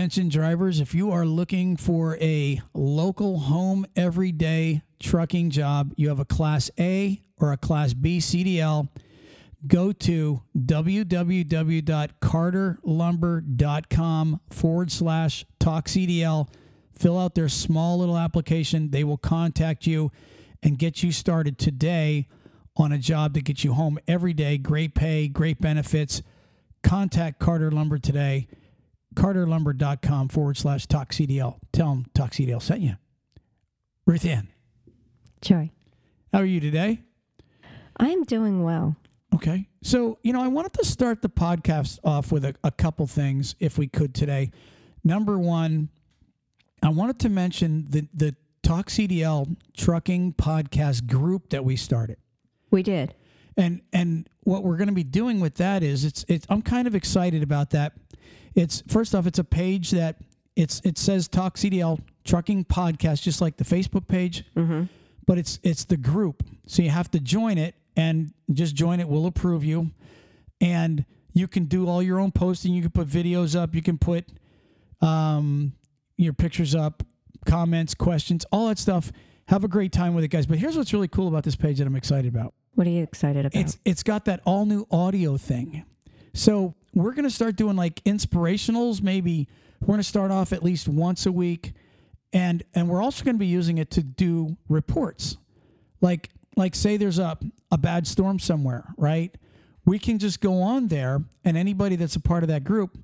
Attention drivers, if you are looking for a local home everyday trucking job, you have a Class A or a Class B CDL, go to www.carterlumber.com forward slash talk CDL. Fill out their small little application. They will contact you and get you started today on a job to get you home every day. Great pay, great benefits. Contact Carter Lumber today carterlumber.com forward slash TalkCDL. Tell them TalkCDL sent you. Ruth Ann, Joy. how are you today? I'm doing well. Okay. So, you know, I wanted to start the podcast off with a, a couple things, if we could today. Number one, I wanted to mention the, the Talk CDL trucking podcast group that we started. We did. And and what we're going to be doing with that is it's it's I'm kind of excited about that. It's first off, it's a page that it's it says Talk CDL Trucking Podcast, just like the Facebook page, but it's it's the group. So you have to join it and just join it. We'll approve you, and you can do all your own posting. You can put videos up. You can put um, your pictures up, comments, questions, all that stuff. Have a great time with it, guys. But here's what's really cool about this page that I'm excited about. What are you excited about? It's it's got that all new audio thing. So we're gonna start doing like inspirationals. Maybe we're gonna start off at least once a week, and and we're also gonna be using it to do reports. Like like say there's a a bad storm somewhere, right? We can just go on there, and anybody that's a part of that group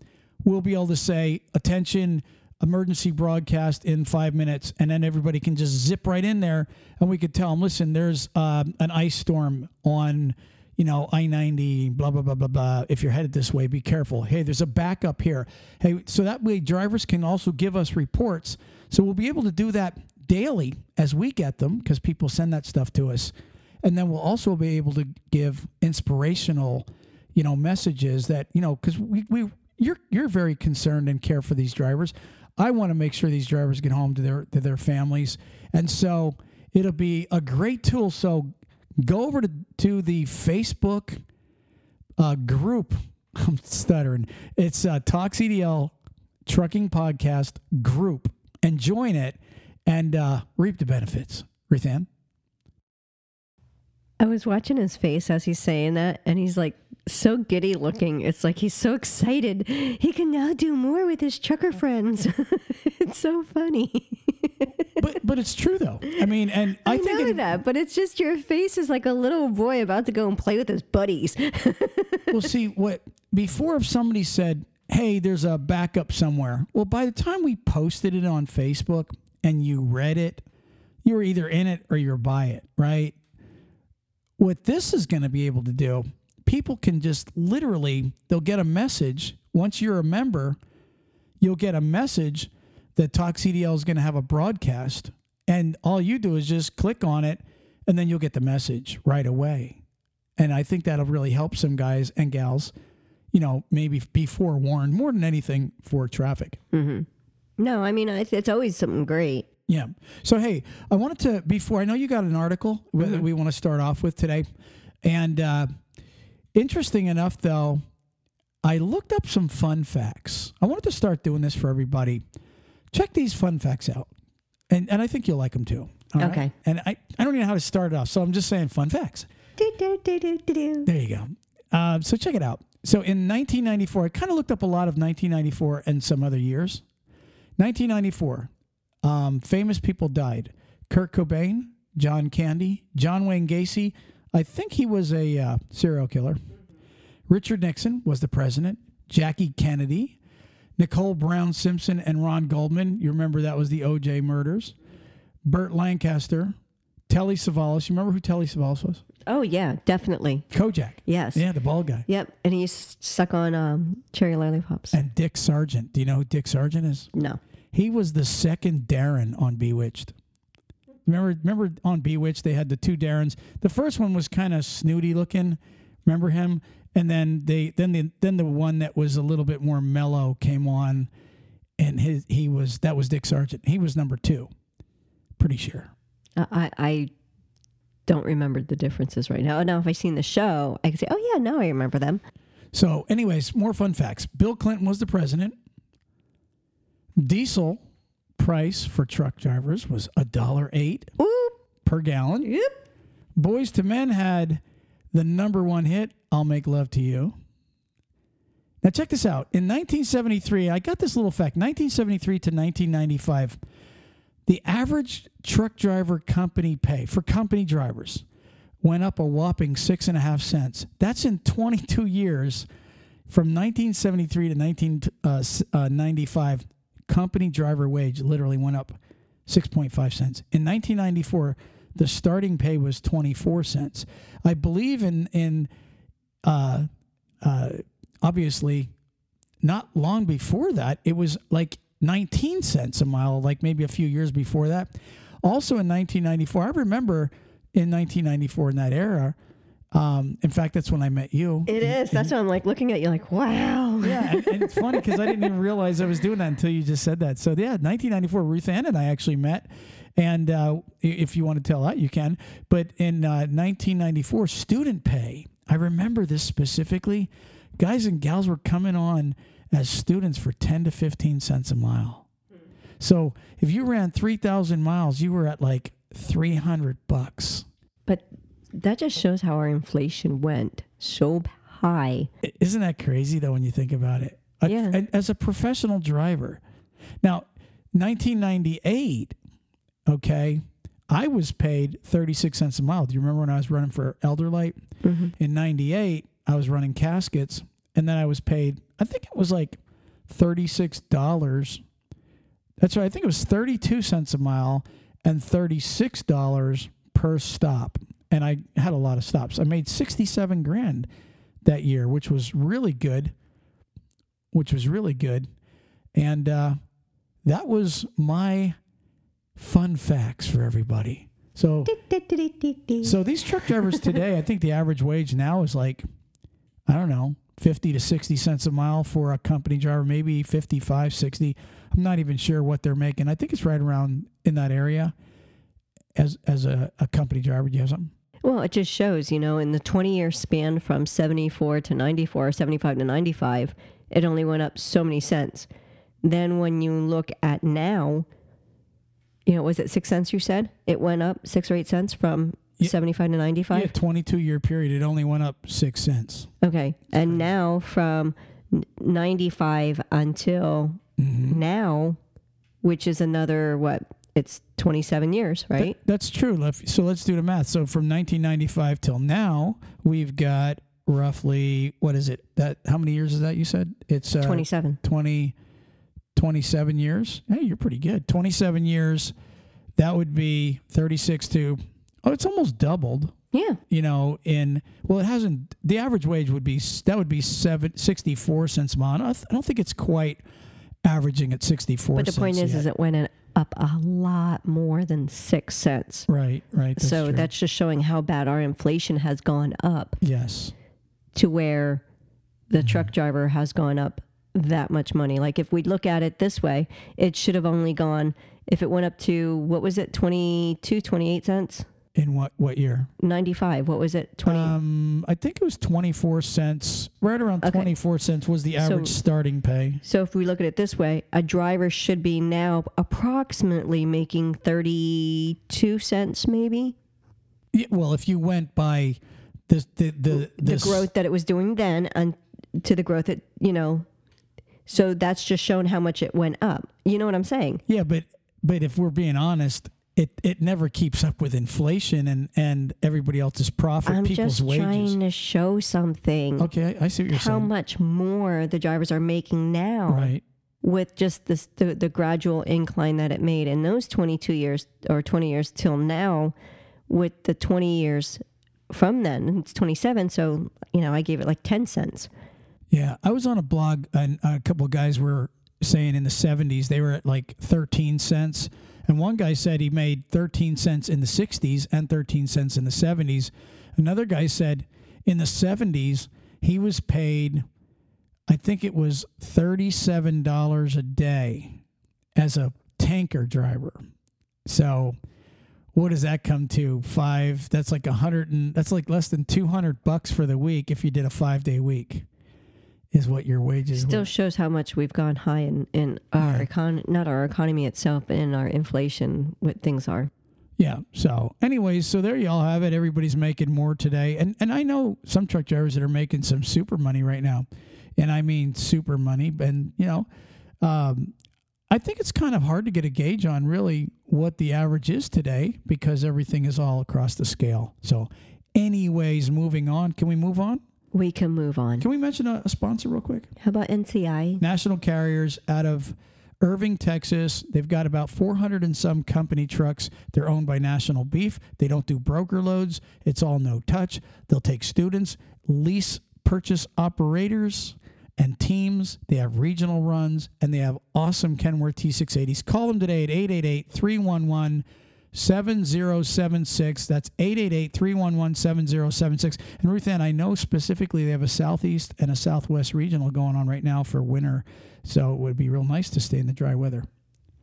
will be able to say attention emergency broadcast in five minutes and then everybody can just zip right in there and we could tell them listen there's um, an ice storm on you know i-90 blah blah blah blah blah. If you're headed this way be careful. Hey there's a backup here. Hey so that way drivers can also give us reports. So we'll be able to do that daily as we get them because people send that stuff to us. And then we'll also be able to give inspirational you know messages that you know because we, we you're you're very concerned and care for these drivers. I want to make sure these drivers get home to their to their families. And so it'll be a great tool. So go over to, to the facebook uh, group i'm stuttering it's uh, talk cdl trucking podcast group and join it and uh, reap the benefits Ruthann? I was watching his face as he's saying that, and he's like so giddy looking. It's like he's so excited. He can now do more with his trucker friends. it's so funny. but but it's true though i mean and i, I, think know it- that, but it's just your face is like a little boy about to go and play with his buddies. well, see what before if somebody said, "Hey, there's a backup somewhere." Well, by the time we posted it on Facebook and you read it, you were either in it or you're by it, right? What this is going to be able to do, people can just literally they'll get a message once you're a member, you'll get a message that Talk CDL is going to have a broadcast, and all you do is just click on it, and then you'll get the message right away. And I think that'll really help some guys and gals, you know, maybe be forewarned more than anything for traffic. no, I mean, it's it's always something great. Yeah. So, hey, I wanted to, before, I know you got an article that we want to start off with today. And uh, interesting enough, though, I looked up some fun facts. I wanted to start doing this for everybody. Check these fun facts out. And, and I think you'll like them too. all right? Okay. And I, I don't even know how to start it off. So I'm just saying fun facts. Do, do, do, do, do, do. There you go. Uh, so check it out. So in 1994, I kind of looked up a lot of 1994 and some other years. 1994, um, famous people died. Kurt Cobain, John Candy, John Wayne Gacy. I think he was a uh, serial killer. Richard Nixon was the president. Jackie Kennedy, Nicole Brown Simpson, and Ron Goldman. You remember that was the OJ murders. Burt Lancaster, Telly Savalas. You remember who Telly Savalas was? Oh yeah, definitely. Kojak. Yes. Yeah, the bald guy. Yep. And he suck on um, cherry lollipops. And Dick Sargent. Do you know who Dick Sargent is? no. He was the second Darren on Bewitched. Remember, remember on Bewitched they had the two Darrens. The first one was kind of snooty looking. Remember him? And then they then the then the one that was a little bit more mellow came on, and his he was that was Dick Sargent. He was number two. Pretty sure. I, I don't remember the differences right now. Now, if I seen the show, I can say, "Oh yeah, now I remember them." So, anyways, more fun facts. Bill Clinton was the president. Diesel price for truck drivers was a dollar eight Oop. per gallon. Yep. Boyz II Men had the number one hit, I'll Make Love to You. Now, check this out. In 1973, I got this little fact 1973 to 1995, the average truck driver company pay for company drivers went up a whopping six and a half cents. That's in 22 years from 1973 to 1995. Uh, uh, company driver wage literally went up 6.5 cents. In 1994, the starting pay was 24 cents. I believe in in uh, uh, obviously not long before that it was like 19 cents a mile, like maybe a few years before that. Also in 1994, I remember in 1994 in that era. Um, in fact, that's when I met you. It is. That's why I'm like looking at you like, wow. Yeah, and, and it's funny because I didn't even realize I was doing that until you just said that. So yeah, 1994, Ruth Ann and I actually met, and uh, if you want to tell that, you can. But in uh, 1994, student pay. I remember this specifically. Guys and gals were coming on as students for 10 to 15 cents a mile. So if you ran 3,000 miles, you were at like 300 bucks. But that just shows how our inflation went so high. Isn't that crazy though when you think about it? Yeah. As a professional driver. Now, 1998, okay, I was paid 36 cents a mile. Do you remember when I was running for Elder Light? In 98, I was running caskets and then I was paid, I think it was like $36. That's right. I think it was 32 cents a mile and $36 per stop. And I had a lot of stops. I made 67 grand that year, which was really good. Which was really good. And uh, that was my fun facts for everybody. So, so these truck drivers today, I think the average wage now is like, I don't know, 50 to 60 cents a mile for a company driver, maybe 55, 60. I'm not even sure what they're making. I think it's right around in that area as as a, a company driver. Do you have something? Well, it just shows, you know, in the 20 year span from 74 to 94, 75 to 95, it only went up so many cents. Then when you look at now, you know, was it six cents you said? It went up six or eight cents from Yeah. 75 to 95? Yeah, 22 year period. It only went up six cents. Okay. And now from 95 until Mm-hmm. now, which is another, what? It's 27 years, right? That's true. So let's do the math. So from 1995 till now, we've got roughly what is it? That how many years is that? You said it's uh, 27. 20, 27 years. Hey, you're pretty good. 27 years. That would be 36 to oh, it's almost doubled. Yeah. You know, in well, it hasn't. The average wage would be that would be seven, 64 cents a month. I don't- I don't think it's quite averaging at 64 But the point is, yet. is it went in- up a lot more than six cents. right, right. That's so true. that's just showing how bad our inflation has gone up yes. to where the Mm-hmm. truck driver has gone up that much money. Like if we look at it this way, it should have only gone if it went up to what was it 22 28 cents In what what year? 95 what was it 20 Um, I think it was 24 cents. Right around Okay. 24 cents was the average starting pay. so if we look at it this way a driver should be now approximately making 32 cents maybe Yeah, well, if you went by the the the, the this- growth that it was doing then and to the growth that you know so that's just shown how much it went up you know what i'm saying Yeah, but but if we're being honest, it it never keeps up with inflation and and everybody else's profit, i'm people's just wages. trying to show something Okay, I, I see what you're how saying. How much more the drivers are making now Right. with just this the, the gradual incline that it made in those 22 years or 20 years till now with the 20 years from then it's 27 so you know i gave it like 10 cents Yeah, I was on a blog and a couple of guys were saying in the 70s they were at like 13 cents. And one guy said he made 13 cents in the 60s and 13 cents in the 70s. Another guy said in the 70s he was paid I think it was $37 a day as a tanker driver. So what does that come to? Five. That's like a hundred and that's like less than two hundred bucks for the week if you did a five day week is what your wages. Are. Still were. shows how much we've gone high in, in our Yeah. econ not our economy itself, but in our inflation, what things are. Yeah. So, anyways, so there you all have it. Everybody's making more today, and and I know some truck drivers that are making some super money right now, and I mean super money. And you know, um, I think it's kind of hard to get a gauge on really what the average is today because everything is all across the scale. So, anyways, moving on. Can we move on? We can move on. Can we mention a, a sponsor real quick? How about NCI? National Carriers out of Irving, Texas. They've got about 400 and some company trucks. They're owned by National Beef. They don't do broker loads. It's all no touch. They'll take students, lease purchase operators and teams. They have regional runs and they have awesome Kenworth T680s. Call them today at 888 311 7076. That's 888 311 7076. And Ruth Ann, I know specifically they have a Southeast and a Southwest regional going on right now for winter. So it would be real nice to stay in the dry weather.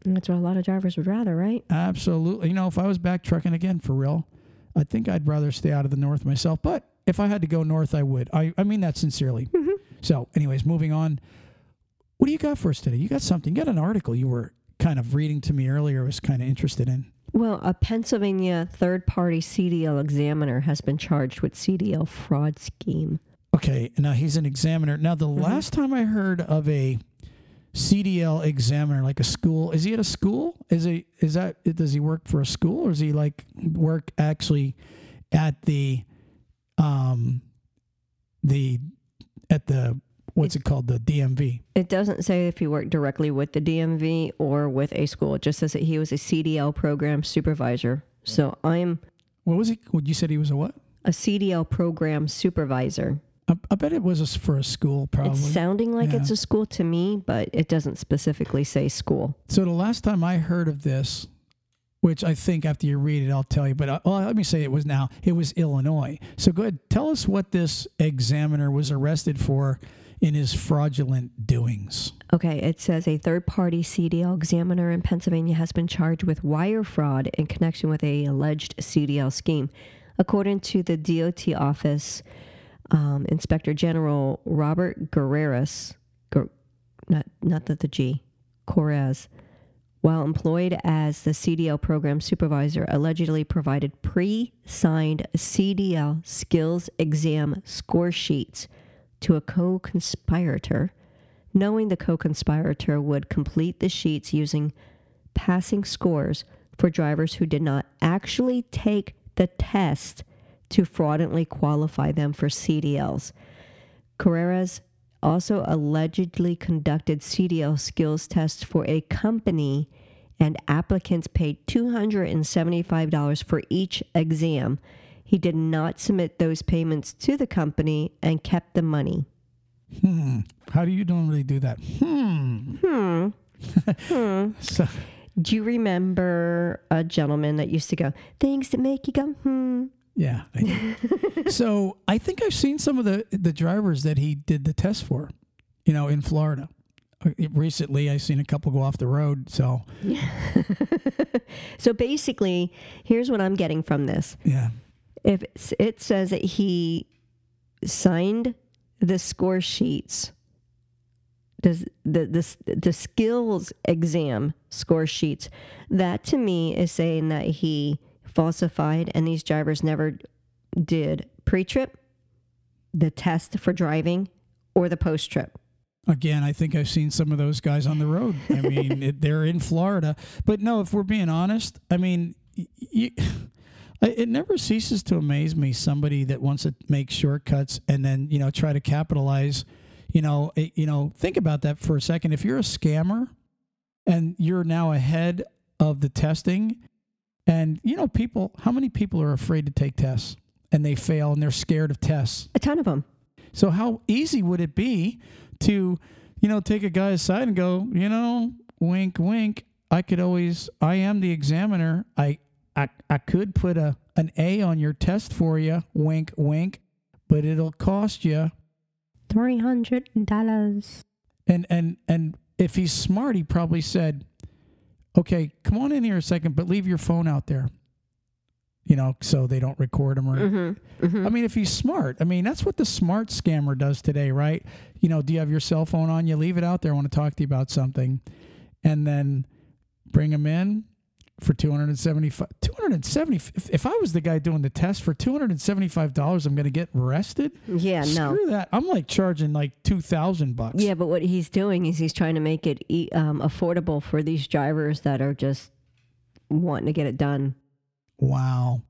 That's what a lot of drivers would rather, right? Absolutely. You know, if I was back trucking again for real, I think I'd rather stay out of the north myself. But if I had to go north, I would. I, I mean that sincerely. Mm-hmm. So, anyways, moving on. What do you got for us today? You got something. You got an article you were kind of reading to me earlier. I was kind of interested in. Well, a Pennsylvania third party CDL examiner has been charged with CDL fraud scheme. Okay, now he's an examiner. Now, the last time I heard of a CDL examiner, like a school, is he at a school? Is he is that does he work for a school or is he like work actually at the um the at the what's it called the DMV? It doesn't say if he worked directly with the DMV or with a school. It just says that he was a CDL program supervisor. So I'm What was he? What you said he was a what? a CDL program supervisor. I, I bet it was a for a school, probably. It's sounding like Yeah. it's a school to me, but it doesn't specifically say school. So the last time I heard of this, which I think after you read it, I'll tell you. But uh, well, let me say it was now. It was Illinois. So go ahead, tell us what this examiner was arrested for in his fraudulent doings. Okay, it says a third party CDL examiner in Pennsylvania has been charged with wire fraud in connection with a alleged CDL scheme. According to the DOT office, um, Inspector General Robert Guerreras, Gu- not, not the, the G, Correz, while employed as the CDL program supervisor, allegedly provided pre signed CDL skills exam score sheets to a co conspirator, knowing the co conspirator would complete the sheets using passing scores for drivers who did not actually take the test to fraudulently qualify them for CDLs. Carreras also allegedly conducted CDL skills tests for a company, and applicants paid $275 for each exam. He did not submit those payments to the company and kept the money. Hmm. How do you normally do that? Hmm. Hmm. So, Do you remember a gentleman that used to go, things that make you go, hmm? yeah. I so I think I've seen some of the the drivers that he did the test for, you know, in Florida. Uh, Recently, I've seen a couple go off the road. So So basically, here's what I'm getting from this. yeah. If it says that he signed the score sheets, does the, the the skills exam score sheets, that to me is saying that he falsified and these drivers never did pre-trip, the test for driving, or the post-trip. Again, I think I've seen some of those guys on the road. I mean, it, they're in Florida. But no, if we're being honest, I mean, you, it never ceases to amaze me somebody that wants to make shortcuts and then you know try to capitalize. You know, it- you know, think about that for a second. If you're a scammer and you're now ahead of the testing, and you know, people, how many people are afraid to take tests and they fail and they're scared of tests? A ton of them. So how easy would it be to, you know, take a guy aside and go, you know, wink, wink. I could always. I am the examiner. I, I, I could put a an A on your test for you. Wink, wink. But it'll cost you. Three hundred dollars. And and and if he's smart, he probably said, "Okay, come on in here a second, but leave your phone out there." you know, so they don't record him. Or mm-hmm. Mm-hmm. I mean, if he's smart, I mean, that's what the smart scammer does today, right? You know, do you have your cell phone on? You leave it out there. I want to talk to you about something, and then bring him in for 275 270 if, if i was the guy doing the test for $275 i'm going to get arrested? Yeah, no. screw that. I'm like charging like 2000 bucks. Yeah, but what he's doing is he's trying to make it e- um, affordable for these drivers that are just wanting to get it done. wow.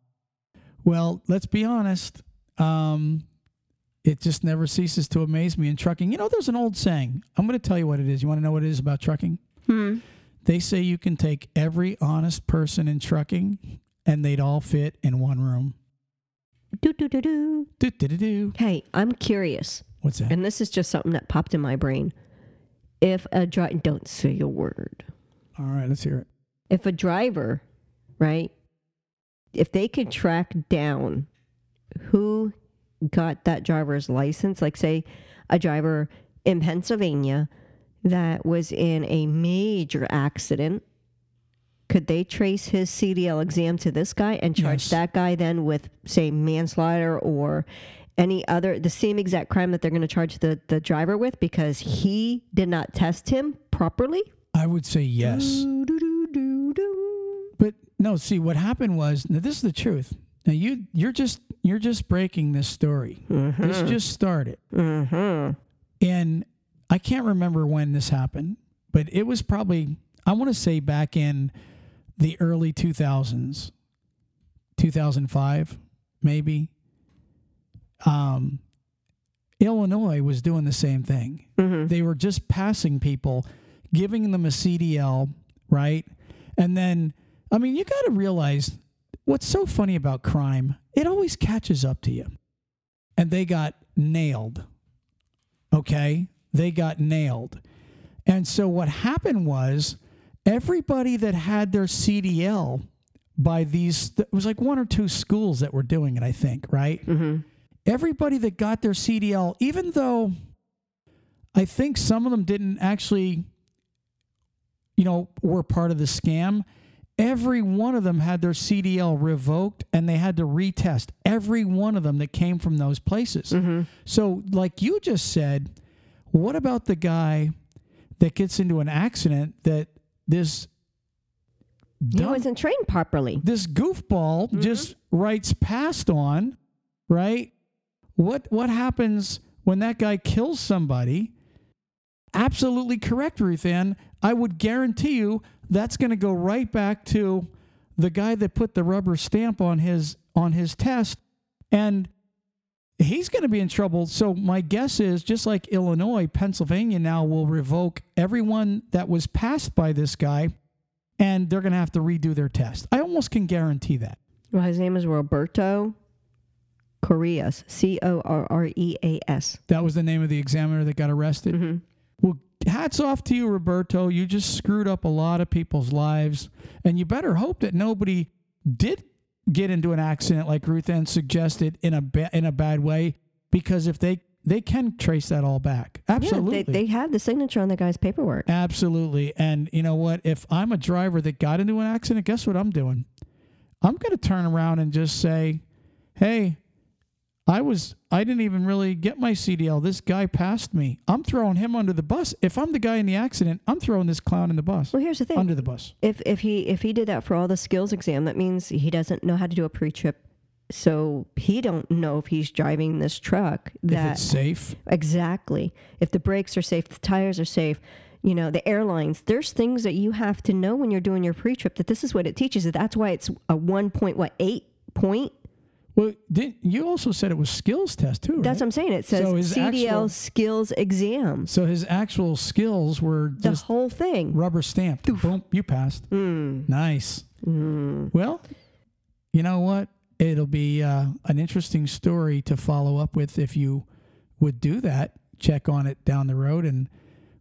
Well let's be honest um it just never ceases to amaze me in trucking. You know there's an old saying. I'm going to tell you what it is. You want to know what it is about trucking? Hmm. They say you can take every honest person in trucking and they'd all fit in one room Do do do do. do, do, do, do. Hey, I'm curious, what's that and this is just something that popped in my brain. If a driver, don't say a word. all right let's hear it If a driver, right, if they could track down who got that driver's license, like say a driver in Pennsylvania that was in a major accident, could they trace his CDL exam to this guy and charge Yes. that guy then with, say, manslaughter or any other, the same exact crime that they're going to charge the, the driver with because he did not test him properly? i would say yes Doo-doo-doo-doo-doo. But no, see what happened was now this is the truth. Now you you're just you're just breaking this story. This just started. mm-hmm. And I can't remember when this happened, but it was probably I want to say back in the early 2000s. 2005 maybe. Um Illinois was doing the same thing. Mhm. They were just passing people, giving them a CDL, right? And then, I mean, you got to realize what's so funny about crime, it always catches up to you. And they got nailed. Okay? They got nailed. And so what happened was everybody that had their CDL by these, it was like one or two schools that were doing it, I think, right? Mhm. everybody that got their CDL, even though I think some of them didn't actually, you know, were part of the scam, every one of them had their CDL revoked and they had to retest every one of them that came from those places. Mhm. So, like you just said, what about the guy that gets into an accident that this He wasn't trained properly. this goofball mm-hmm. just writes past on, right? What what happens when that guy kills somebody? Absolutely correct, Ruth Ann. I would guarantee you that's going to go right back to the guy that put the rubber stamp on his on his test, and he's going to be in trouble. So my guess is, just like Illinois, Pennsylvania now will revoke everyone that was passed by this guy and they're going to have to redo their test. I almost can guarantee that. Well, his name is Roberto Correas. C O R R E A S. That was the name of the examiner that got arrested. Mm-hmm. Well, hats off to you, Roberto. You just screwed up a lot of people's lives, and you better hope that nobody did get into an accident like Ruth Ann suggested in a ba- in a bad way. Because if they they can trace that all back, absolutely. Yeah, they, they have the signature on the guy's paperwork. Absolutely. And you know what? If I'm a driver that got into an accident, guess what I'm doing? I'm going to turn around and just say, "Hey, I was I didn't even really get my CDL. This guy passed me. I'm throwing him under the bus. If I'm the guy in the accident, I'm throwing this clown in the bus. Well, here's the thing. Under the bus. if if he if he did that for all the skills exam, that means he doesn't know how to do a pre-trip. So he don't know if he's driving this truck if that it's safe. exactly if the brakes are safe, the tires are safe. You know the airlines. There's things that you have to know when you're doing your pre-trip. That this is what it teaches. That's why it's a one point what eight point. Well, did, you also said it was skills test too, right? That's what I'm saying. It says So CDL actual- skills exam. so his actual skills were The whole thing. rubber stamped. Boom, you passed. Mm. Nice. Mm. Well, you know what? It'll be uh, an interesting story to follow up with if you would do that. Check on it down the road, and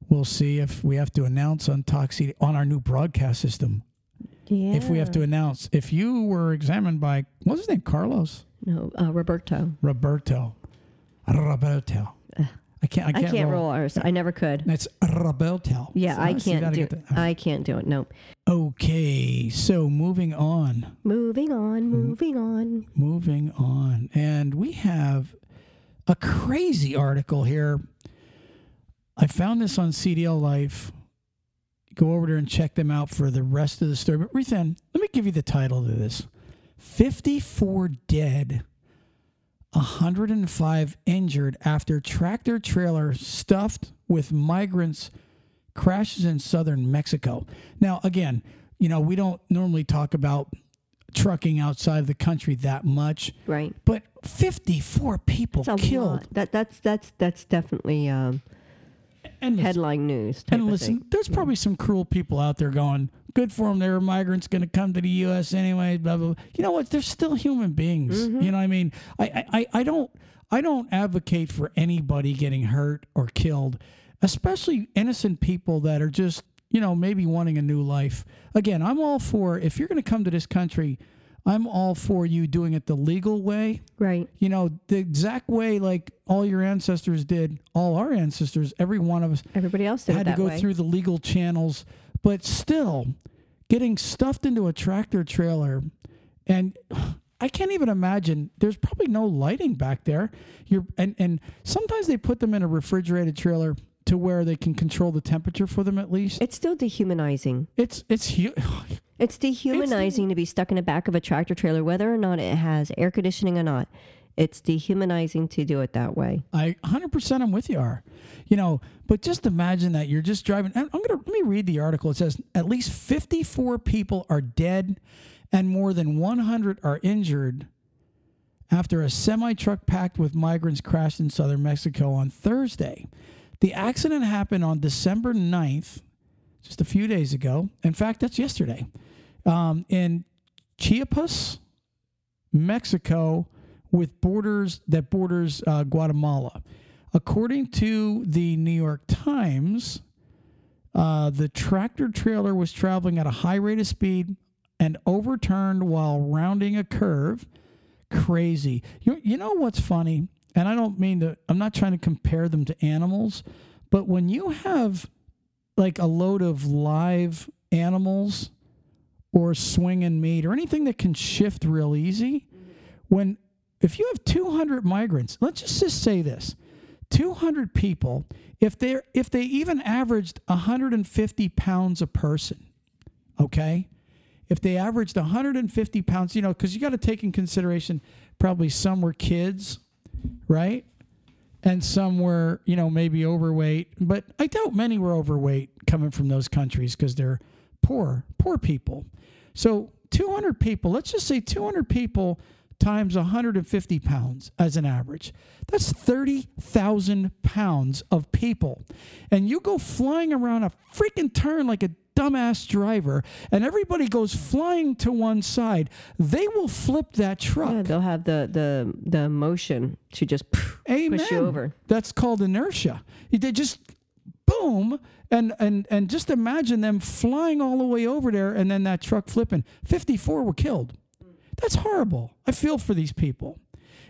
we'll see if we have to announce on Toxi on our new broadcast system. Yeah. If we have to announce, if you were examined by what's his name, Carlos No, uh, Roberto. Roberto, Roberto. I can't. I I can't, can't roll R's. I never could. That's Roberto. Yeah, I can't do. that. I can't do it. No. Okay, so moving on. Moving on. Moving on. moving on. And we have a crazy article here. I found this on CDL Life. Go over there and check them out for the rest of the story. But Ruth Ann, let me give you the title to this 54 dead, 105 injured after tractor trailer stuffed with migrants crashes in southern Mexico. Now, again, you know, we don't normally talk about trucking outside of the country that much, Right. but 54 people killed. lot. That that's that's that's definitely um, And listen, headline news. And listen there's probably some cruel people out there going, good for them. They're migrants going to come to the U.S. anyway. Blah, blah, blah. You know what? They're still human beings. Mm-hmm. You know what I mean? I, I- I don't I don't advocate for anybody getting hurt or killed, especially innocent people that are just you know maybe wanting a new life. Again, I'm all for if you're going to come to this country, I'm all for you doing it the legal way Right. you know, the exact way like all your ancestors did, all our ancestors, every one of us Everybody else did had to go way. through the legal channels, but still getting stuffed into a tractor trailer and I can't even imagine there's probably no lighting back there. You're and, and sometimes they put them in a refrigerated trailer to where they can control the temperature for them at least. It's still dehumanizing. It's it's hu- It's dehumanizing to be stuck in the back of a tractor trailer, whether or not it has air conditioning or not. It's dehumanizing to do it that way. I 100% I'm with you are. You know, but just imagine that you're just driving and I'm going to let me read the article. It says at least 54 people are dead and more than 100 are injured after a semi truck packed with migrants crashed in southern Mexico on Thursday. The accident happened on December 9th, just a few days ago. In fact, that's yesterday, um, in Chiapas, Mexico, with borders that borders uh, Guatemala. According to the New York Times, uh, the tractor trailer was traveling at a high rate of speed and overturned while rounding a curve. Crazy. You, you know what's funny? And I don't mean to, I'm not trying to compare them to animals, but when you have like a load of live animals or swinging meat or anything that can shift real easy, when if you have 200 migrants, let's just, just say this 200 people, if they're if they even averaged 150 pounds a person, okay? If they averaged 150 pounds, you know, because you got to take in consideration probably some were kids, right? And some were, you know, maybe overweight, but I doubt many were overweight coming from those countries because they're poor, poor people. So 200 people, let's just say 200 people times 150 pounds as an average. That's 30,000 pounds of people. And you go flying around a freaking turn like a dumbass driver, and everybody goes flying to one side. They will flip that truck. Yeah, they'll have the the the motion to just Amen. push you over. That's called inertia. They just boom and and and just imagine them flying all the way over there and then that truck flipping. 54 were killed. That's horrible. I feel for these people.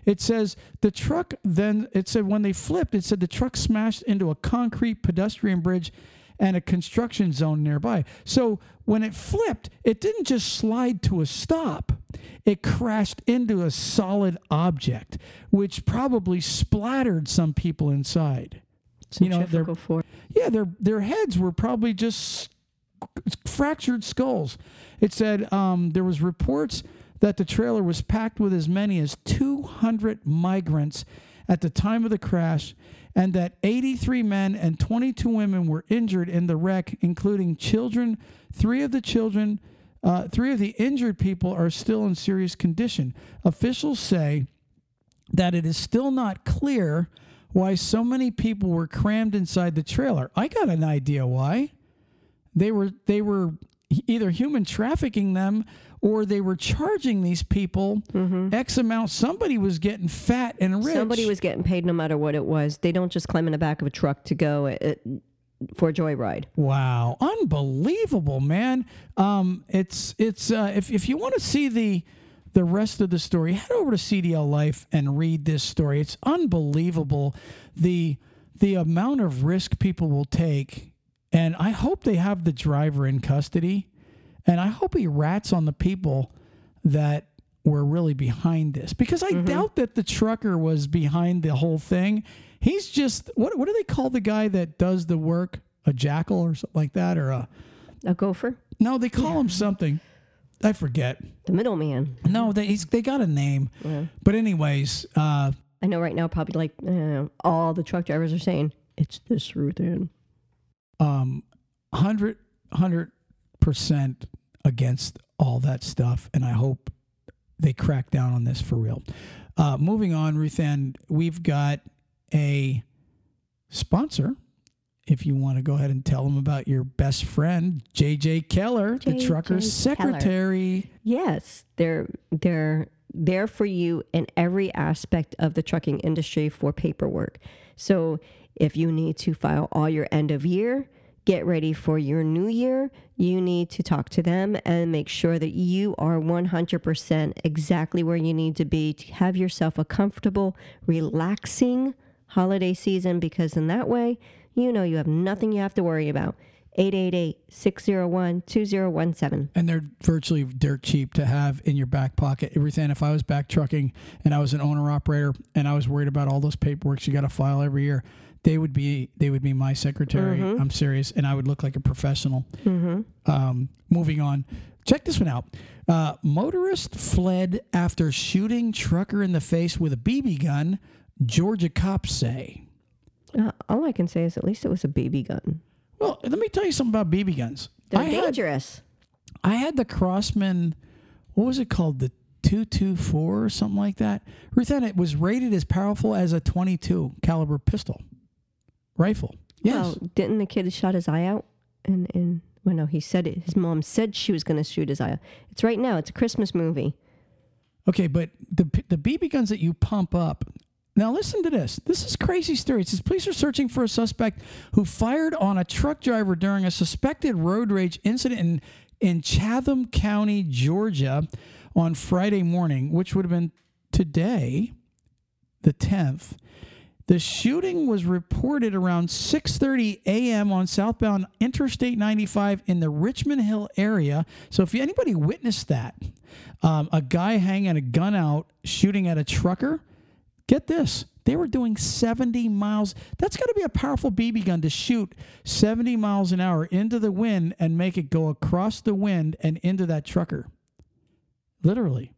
It says the truck then it said when they flipped it said the truck smashed into a concrete pedestrian bridge and a construction zone nearby. So when it flipped, it didn't just slide to a stop. It crashed into a solid object, which probably splattered some people inside. You know, they're- Centrifugal force. Yeah, their their heads were probably just fractured skulls. It said um, there was reports that the trailer was packed with as many as 200 migrants at the time of the crash, and that 83 men and 22 women were injured in the wreck, including children. Three of the children, uh, three of the injured people are still in serious condition. Officials say that it is still not clear why so many people were crammed inside the trailer. I got an idea why. They were they were either human trafficking them or they were charging these people X amount. Somebody was getting fat and rich. Somebody was getting paid no matter what it was. They don't just climb in the back of a truck to go uh, for a joyride. Wow, unbelievable, man! Um, it's it's uh, if if you want to see the the rest of the story, head over to CDL Life and read this story. It's unbelievable the the amount of risk people will take, and I hope they have the driver in custody, and I hope he rats on the people that were really behind this because I mm-hmm. doubt that the trucker was behind the whole thing. He's just what what do they call the guy that does the work? A jackal or something like that, or a A gopher, no? They call him something. I forget. the middleman. No, they he's, they got a name. Yeah. But anyways, uh, I know right now, probably like uh, all the truck drivers are saying it's this route in. um, 100 percent against all that stuff, and I hope they crack down on this for real. Uh, moving on, Ruth Ann, we've got a sponsor. If you want to go ahead and tell them about your best friend, JJ Keller, the J.J. trucker's Keller. secretary. Yes, they're they're there for you in every aspect of the trucking industry for paperwork. So if you need to file all your end of year, get ready for your new year, you need to talk to them and make sure that you are 100% exactly where you need to be to have yourself a comfortable, relaxing holiday season because in that way, you know you have nothing you have to worry about. 888-601-2017. and they're virtually dirt cheap to have in your back pocket. Everything. If I was back trucking and I was an owner operator and I was worried about all those paperwork you got to file every year, they would be they would be my secretary. I'm serious, and I would look like a professional. Um, moving on, check this one out. Uh, motorist fled after shooting trucker in the face with a BB gun. Georgia cops say. Uh, all I can say is at least it was a baby gun. Well, let me tell you something about BB guns. They're I had dangerous. I had the Crosman, what was it called? The 224 or something like that. Ruth Ann, it was rated as powerful as a 22 caliber pistol rifle. Yes. Well, didn't the kid shot his eye out? And and well, no, he said it. His mom said she was going to shoot his eye out. It's right now. It's a Christmas movie. Okay, but the the BB guns that you pump up. Now listen to this. This is crazy story. It says police are searching for a suspect who fired on a truck driver during a suspected road rage incident in in Chatham County, Georgia, on Friday morning, which would have been today, the 10th. The shooting was reported around 6:30 a.m. on southbound Interstate 95 in the Richmond Hill area. So if anybody witnessed that, um, a guy hanging a gun out shooting at a trucker, get this. They were doing 70 miles. That's got to be a powerful BB gun to shoot 70 miles an hour into the wind and make it go across the wind and into that trucker. Literally.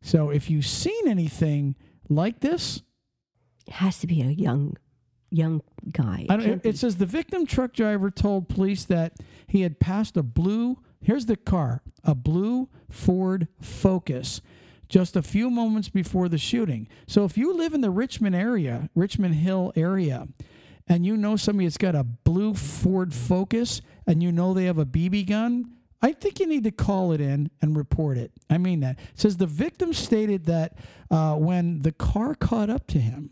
So if you've seen anything like this, It has to be a young, young guy. I It don't, it says the victim truck driver told police that he had passed a blue, here's the car, a blue Ford Focus just a few moments before the shooting. So if you live in the Richmond area, Richmond Hill area, and you know somebody that's got a blue Ford Focus and you know they have a BB gun, I think you need to call it in and report it. I mean that. It says the victim stated that uh, when the car caught up to him,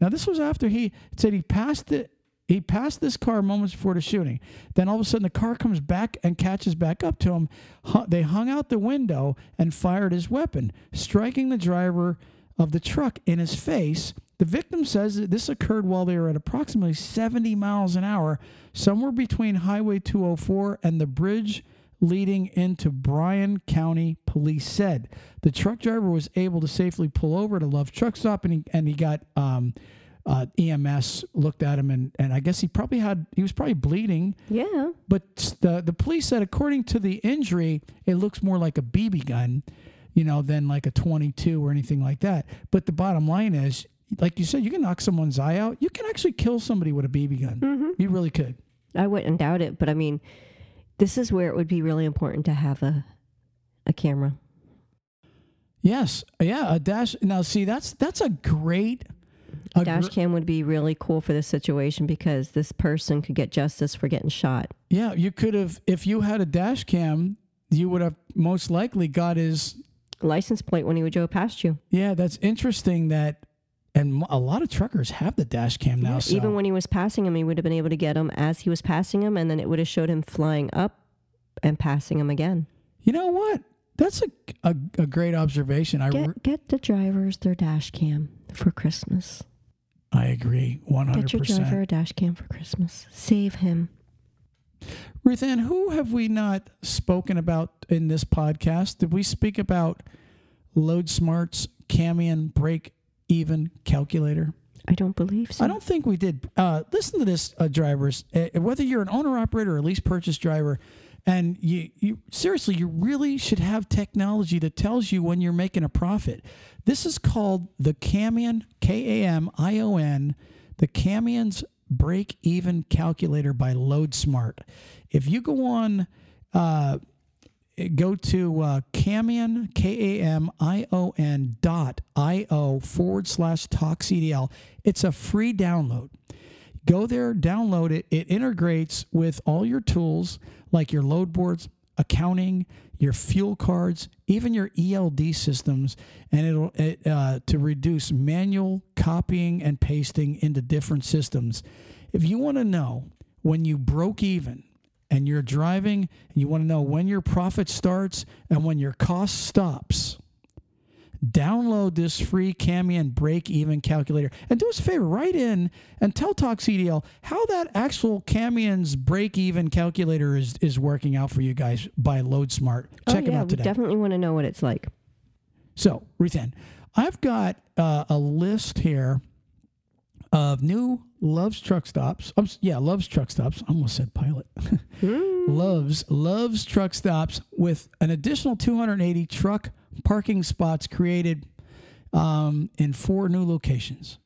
now this was after he said he passed it. He passed this car moments before the shooting. Then all of a sudden, the car comes back and catches back up to him. They hung out the window and fired his weapon, striking the driver of the truck in his face. The victim says that this occurred while they were at approximately 70 miles an hour, somewhere between Highway 204 and the bridge leading into Bryan County, police said. The truck driver was able to safely pull over to Love Truck Stop and he, and he got um, uh, EMS looked at him and, and I guess he probably had, he was probably bleeding. yeah. But the, the police said, according to the injury, it looks more like a BB gun, you know, than like a 22 or anything like that. But the bottom line is, like you said, you can knock someone's eye out. You can actually kill somebody with a BB gun. You really could. I wouldn't doubt it, but I mean, this is where it would be really important to have a a camera. Yes. Yeah. A dash. Now, see, that's that's a great. A Dash cam would be really cool for this situation because this person could get justice for getting shot. yeah, you could have if you had a dash cam, you would have most likely got his. License plate when he would drove past you. Yeah, that's interesting. That and a lot of truckers have the dash cam now. so. Even when he was passing him, he would have been able to get him as he was passing him, and then it would have showed him flying up and passing him again. You know what? That's a, a, a great observation. I re- Get get the drivers their dash cam for Christmas. I agree, 100%. Get your driver a dash cam for Christmas. Save him. Ruth Ann, who have we not spoken about in this podcast? Did we speak about Loadsmart's Camion break even calculator? I don't believe so. I don't think we did. Uh, listen to this, uh, drivers. Uh, whether you're an owner operator or a lease purchase driver, and you, you seriously, you really should have technology that tells you when you're making a profit. This is called the Kamion K A M I O N, the Kamion's break even calculator by Loadsmart. If you go on. Uh, go to uh, Kamion, K A M I O N dot I O forward slash talk CDL. It's a free download. Go there, download it. It integrates with all your tools like your load boards, accounting, your fuel cards, even your ELD systems, and it'll it, uh, to reduce manual copying and pasting into different systems. If you want to know when you broke even and you're driving and you want to know when your profit starts and when your cost stops, download this free Kamion break even calculator and do us a favor, write in and tell Talk CDL how that actual Kamion's break even calculator is, is working out for you guys by Loadsmart. Check oh, them yeah, out we today. definitely want to know what it's like. So, Ruth Ann, I've got uh, a list here of new Love's truck stops. Um, yeah, Love's truck stops. I almost said pilot. Love's Love's truck stops with an additional 280 truck parking spots created um, in four new locations.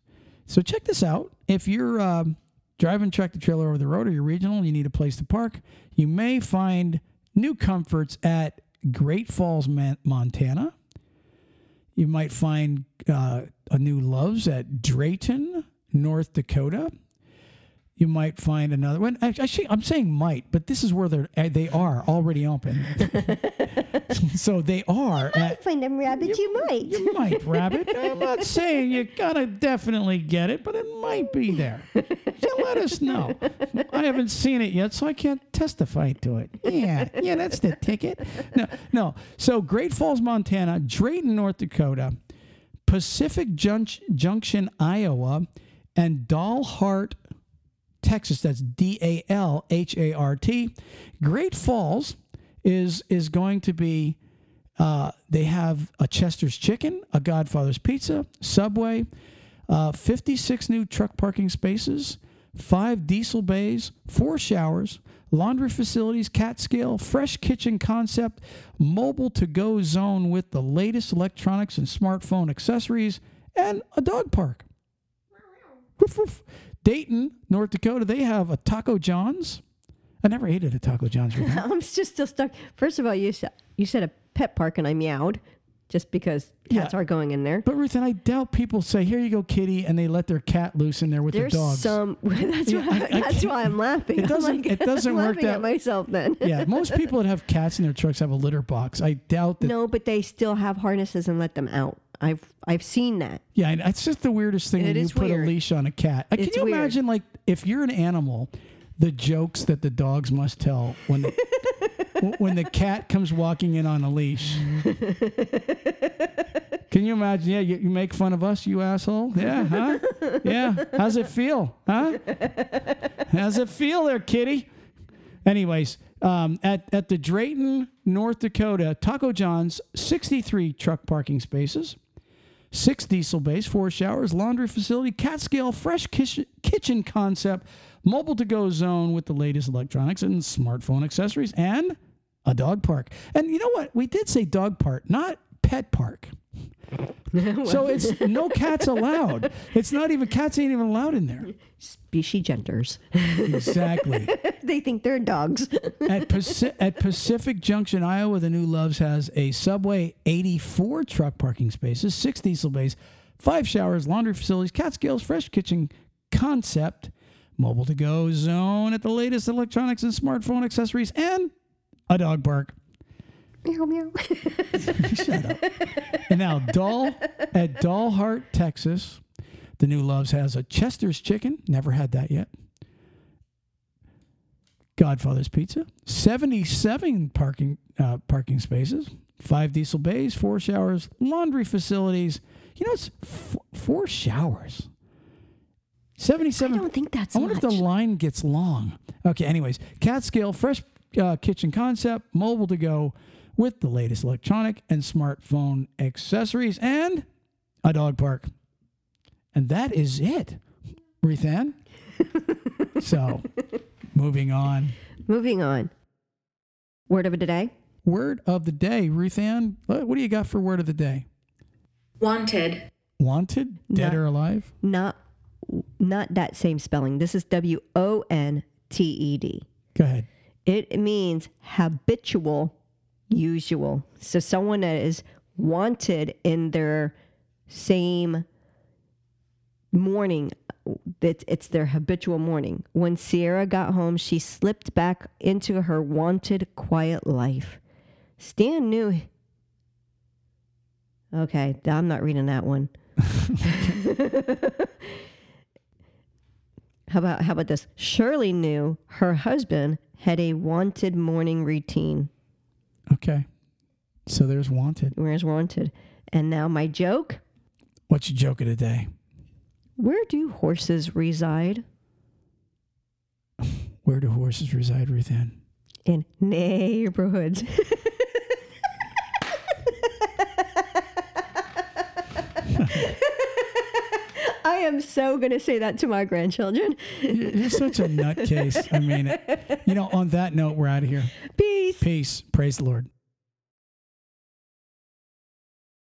So check this out. If you're um, driving tractor trailer over the road or you're regional and you need a place to park, you may find new comforts at Great Falls, Montana. You might find uh, a new Love's at Drayton, North Dakota. You might find another one. Actually, I'm saying might, but this is where they're they are already open. so they are You at Find them rabbits, you, might. you might, Rabbit. I'm not saying you gotta definitely get it, but it might be there. So let us know. I haven't seen it yet, so I can't testify to it. Yeah, yeah, that's the ticket. No, no. So Great Falls, Montana, Drayton, North Dakota, Pacific Jun- Junction, Iowa, and Dalhart, Texas. That's D A L H A R T. Great Falls is is going to be. Uh, they have a Chester's Chicken, a Godfather's Pizza, Subway, uh, 56 new truck parking spaces, five diesel bays, four showers, laundry facilities, cat scale, fresh kitchen concept, mobile to go zone with the latest electronics and smartphone accessories, and a dog park. Dayton, North Dakota, they have a Taco John's. I never ate at a Taco John's before. I'm just still stuck. First of all, you said you said a pet park, and I meowed just because cats Yeah. are going in there. But Ruth, and I doubt people say, "Here you go, kitty," and they let their cat loose in there with There's the dogs. some. That's Yeah, why. I, I that's why I'm laughing. it doesn't- like- it doesn't I'm work that- at myself then. yeah, most people that have cats in their trucks have a litter box. I doubt that. No, but they still have harnesses and let them out. I've I've seen that. Yeah, and it's just the weirdest thing It when you put weird. a leash on a cat. Like, can It's you weird. imagine, like, if you're an animal, the jokes that the dogs must tell when the when the cat comes walking in on a leash? Can you imagine? Yeah, you, you make fun of us, you asshole. Yeah, huh? Yeah. How's it feel, huh? How's it feel, there, kitty? Anyways, um, at at the Drayton, North Dakota Taco John's, 63 truck parking spaces six diesel bays, four showers, laundry facility, cat scale, fresh kitchen, kitchen concept, mobile to go zone with the latest electronics and smartphone accessories, and a dog park. And you know what? We did say dog park, not pet park. so it's no cats allowed. It's not even cats ain't even allowed in there. Species genders. Exactly. they think they're dogs. at, Paci- at Pacific Junction, Iowa, the new Loves has a Subway 84 truck parking spaces, six diesel bays, five showers, laundry facilities, cat scales, fresh kitchen concept, mobile to go zone at the latest electronics and smartphone accessories, and a dog park. meow meow. Shut up. And now, Doll at Dalhart, Texas, the new Loves has a Chester's Chicken. Never had that yet. Godfather's Pizza. Seventy-seven parking uh, parking spaces. Five diesel bays, four showers, laundry facilities. You know, it's f- four showers. 77. I don't think that's I wonder much. if the line gets long. Okay, anyways, cat scale, fresh uh, kitchen concept, mobile to go with the latest electronic and smartphone accessories and a dog park. And that is it, Rethan. so, moving on. Moving on. Word of the day. Word of the day, Ruth Ann. What what do you got for word of the day? Wanted. Wanted, dead No. or alive? Not not that same spelling. This is W O N T E D. Go ahead. It means habitual, usual. So someone that is wanted in their same morning. It's, it's their habitual morning. When Sierra got home, she slipped back into her wanted, quiet life. Stan knew. Okay, I'm not reading that one. how about how about this? Shirley knew her husband had a wanted morning routine. Okay. So there's wanted. Where's wanted? And now my joke. What's your joke of the day? Where do horses reside? Where do horses reside, Ruth Ann? In neighborhoods. I am so going to say that to my grandchildren. You're such a nutcase. I mean, it. you know, on that note, we're out of here. Peace. Peace. Praise the Lord.